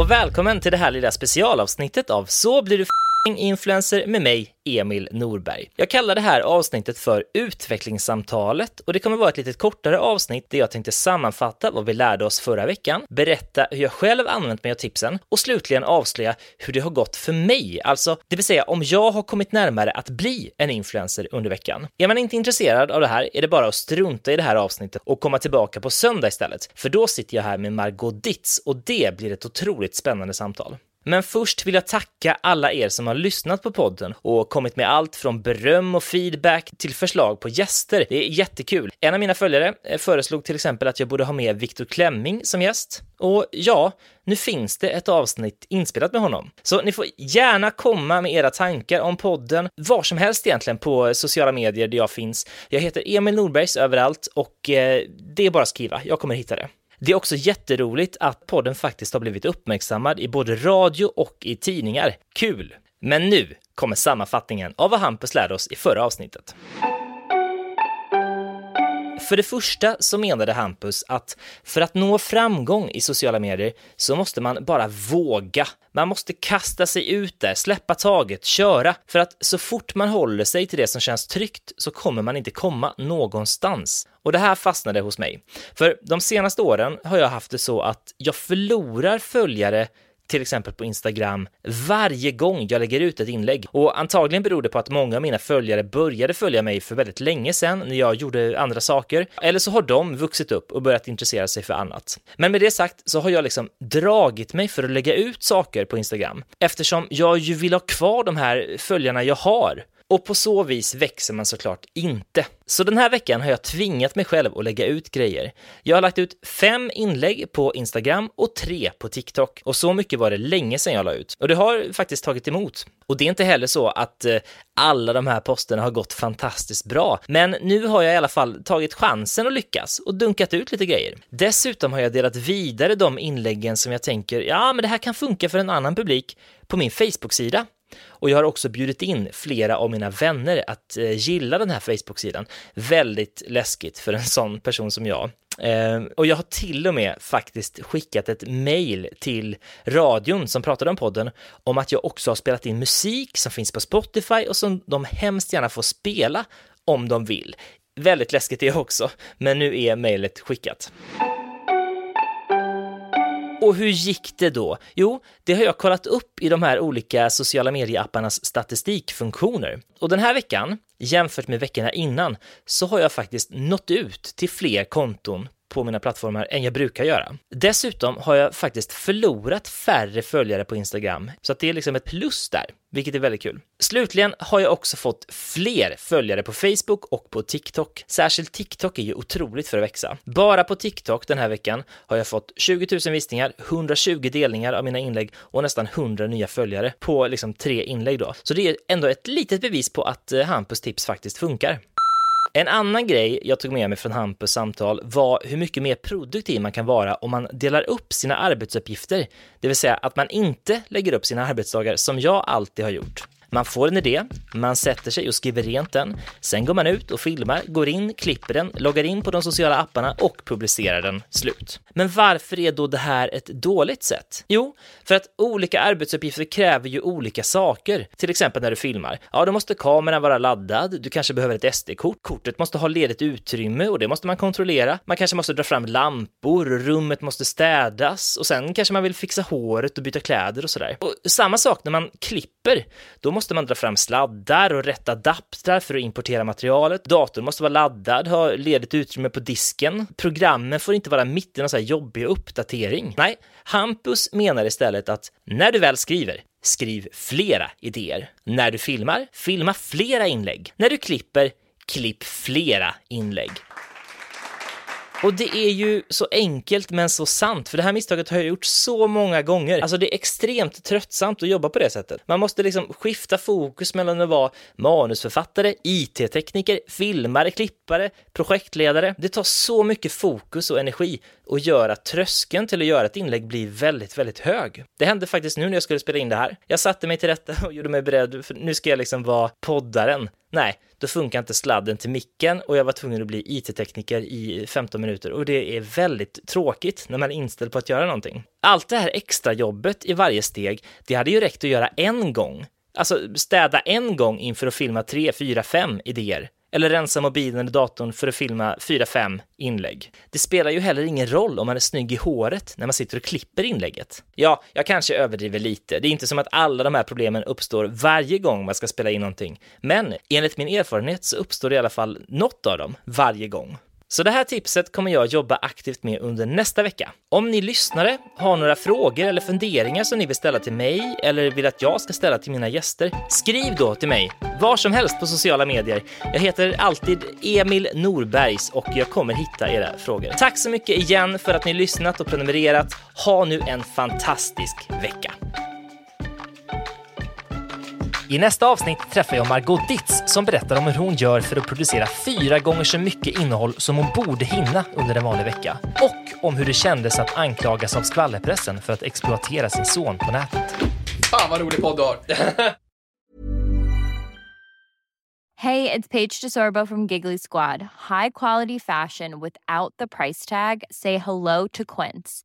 Och välkommen till det här lilla specialavsnittet av Så blir du influencer med mig, Emil Norberg. Jag kallar det här avsnittet för utvecklingssamtalet och det kommer vara ett lite kortare avsnitt där jag tänkte sammanfatta vad vi lärde oss förra veckan, berätta hur jag själv använt mig av tipsen och slutligen avslöja hur det har gått för mig, alltså det vill säga om jag har kommit närmare att bli en influencer under veckan. Är man inte intresserad av det här är det bara att strunta i det här avsnittet och komma tillbaka på söndag istället, för då sitter jag här med Margot Ditz och det blir ett otroligt spännande samtal. Men först vill jag tacka alla er som har lyssnat på podden och kommit med allt från beröm och feedback till förslag på gäster. Det är jättekul. En av mina följare eh, föreslog till exempel att jag borde ha med Viktor Klemming som gäst. Och ja, nu finns det ett avsnitt inspelat med honom. Så ni får gärna komma med era tankar om podden, var som helst egentligen på sociala medier där jag finns. Jag heter Emil Nordbergs överallt och eh, det är bara att skriva, jag kommer hitta det. Det är också jätteroligt att podden faktiskt har blivit uppmärksammad i både radio och i tidningar. Kul! Men nu kommer sammanfattningen av vad Hampus lärde oss i förra avsnittet. För det första så menade Hampus att för att nå framgång i sociala medier så måste man bara våga. Man måste kasta sig ut där, släppa taget, köra. För att så fort man håller sig till det som känns tryggt så kommer man inte komma någonstans. Och det här fastnade hos mig. För de senaste åren har jag haft det så att jag förlorar följare till exempel på Instagram, varje gång jag lägger ut ett inlägg. Och antagligen beror det på att många av mina följare började följa mig för väldigt länge sedan när jag gjorde andra saker. Eller så har de vuxit upp och börjat intressera sig för annat. Men med det sagt så har jag liksom dragit mig för att lägga ut saker på Instagram eftersom jag ju vill ha kvar de här följarna jag har. Och på så vis växer man såklart inte. Så den här veckan har jag tvingat mig själv att lägga ut grejer. Jag har lagt ut fem inlägg på Instagram och tre på TikTok. Och så mycket var det länge sedan jag la ut. Och det har faktiskt tagit emot. Och det är inte heller så att eh, alla de här posterna har gått fantastiskt bra. Men nu har jag i alla fall tagit chansen att lyckas och dunkat ut lite grejer. Dessutom har jag delat vidare de inläggen som jag tänker, ja, men det här kan funka för en annan publik på min Facebook-sida. Och jag har också bjudit in flera av mina vänner att eh, gilla den här Facebook-sidan. Väldigt läskigt för en sån person som jag. Ehm, och jag har till och med faktiskt skickat ett mail till radion som pratade om podden om att jag också har spelat in musik som finns på Spotify och som de hemskt gärna får spela om de vill. Väldigt läskigt det också, men nu är mejlet skickat. Och hur gick det då? Jo, det har jag kollat upp i de här olika sociala medieapparnas statistikfunktioner. Och den här veckan, jämfört med veckorna innan, så har jag faktiskt nått ut till fler konton på mina plattformar än jag brukar göra. Dessutom har jag faktiskt förlorat färre följare på Instagram, så att det är liksom ett plus där, vilket är väldigt kul. Slutligen har jag också fått fler följare på Facebook och på TikTok. Särskilt TikTok är ju otroligt för att växa. Bara på TikTok den här veckan har jag fått 20 000 visningar, 120 delningar av mina inlägg och nästan 100 nya följare på liksom tre inlägg då. Så det är ändå ett litet bevis på att eh, Hampus tips faktiskt funkar. En annan grej jag tog med mig från Hampus samtal var hur mycket mer produktiv man kan vara om man delar upp sina arbetsuppgifter, det vill säga att man inte lägger upp sina arbetsdagar som jag alltid har gjort. Man får en idé, man sätter sig och skriver rent den. Sen går man ut och filmar, går in, klipper den, loggar in på de sociala apparna och publicerar den. Slut. Men varför är då det här ett dåligt sätt? Jo, för att olika arbetsuppgifter kräver ju olika saker. Till exempel när du filmar. Ja, då måste kameran vara laddad, du kanske behöver ett SD-kort, kortet måste ha ledigt utrymme och det måste man kontrollera. Man kanske måste dra fram lampor, rummet måste städas och sen kanske man vill fixa håret och byta kläder och sådär. Och samma sak när man klipper, då måste man dra fram sladdar och rätta adaptrar för att importera materialet. Datorn måste vara laddad, ha ledigt utrymme på disken. Programmen får inte vara mitt i någon så här jobbig uppdatering. Nej, Hampus menar istället att när du väl skriver, skriv flera idéer. När du filmar, filma flera inlägg. När du klipper, klipp flera inlägg. Och det är ju så enkelt men så sant, för det här misstaget har jag gjort så många gånger. Alltså det är extremt tröttsamt att jobba på det sättet. Man måste liksom skifta fokus mellan att vara manusförfattare, IT-tekniker, filmare, klippare, projektledare. Det tar så mycket fokus och energi och gör att tröskeln till att göra ett inlägg blir väldigt, väldigt hög. Det hände faktiskt nu när jag skulle spela in det här. Jag satte mig till rätta och gjorde mig beredd, för nu ska jag liksom vara poddaren. Nej, då funkar inte sladden till micken och jag var tvungen att bli IT-tekniker i 15 minuter och det är väldigt tråkigt när man är inställd på att göra någonting. Allt det här extra jobbet i varje steg, det hade ju räckt att göra en gång. Alltså städa en gång inför att filma tre, fyra, fem idéer eller rensa mobilen eller datorn för att filma 4-5 inlägg. Det spelar ju heller ingen roll om man är snygg i håret när man sitter och klipper inlägget. Ja, jag kanske överdriver lite. Det är inte som att alla de här problemen uppstår varje gång man ska spela in någonting. Men enligt min erfarenhet så uppstår det i alla fall något av dem varje gång. Så det här tipset kommer jag jobba aktivt med under nästa vecka. Om ni lyssnare har några frågor eller funderingar som ni vill ställa till mig eller vill att jag ska ställa till mina gäster, skriv då till mig var som helst på sociala medier. Jag heter alltid Emil Norbergs och jag kommer hitta era frågor. Tack så mycket igen för att ni lyssnat och prenumererat. Ha nu en fantastisk vecka. I nästa avsnitt träffar jag Margot Ditz som berättar om hur hon gör för att producera fyra gånger så mycket innehåll som hon borde hinna under en vanlig vecka. Och om hur det kändes att anklagas av skvallerpressen för att exploatera sin son på nätet. Fan vad rolig podd du har! Hey, it's Paige DeSorbo from Giggly Squad. High quality fashion without the price tag. Say hello to Quince.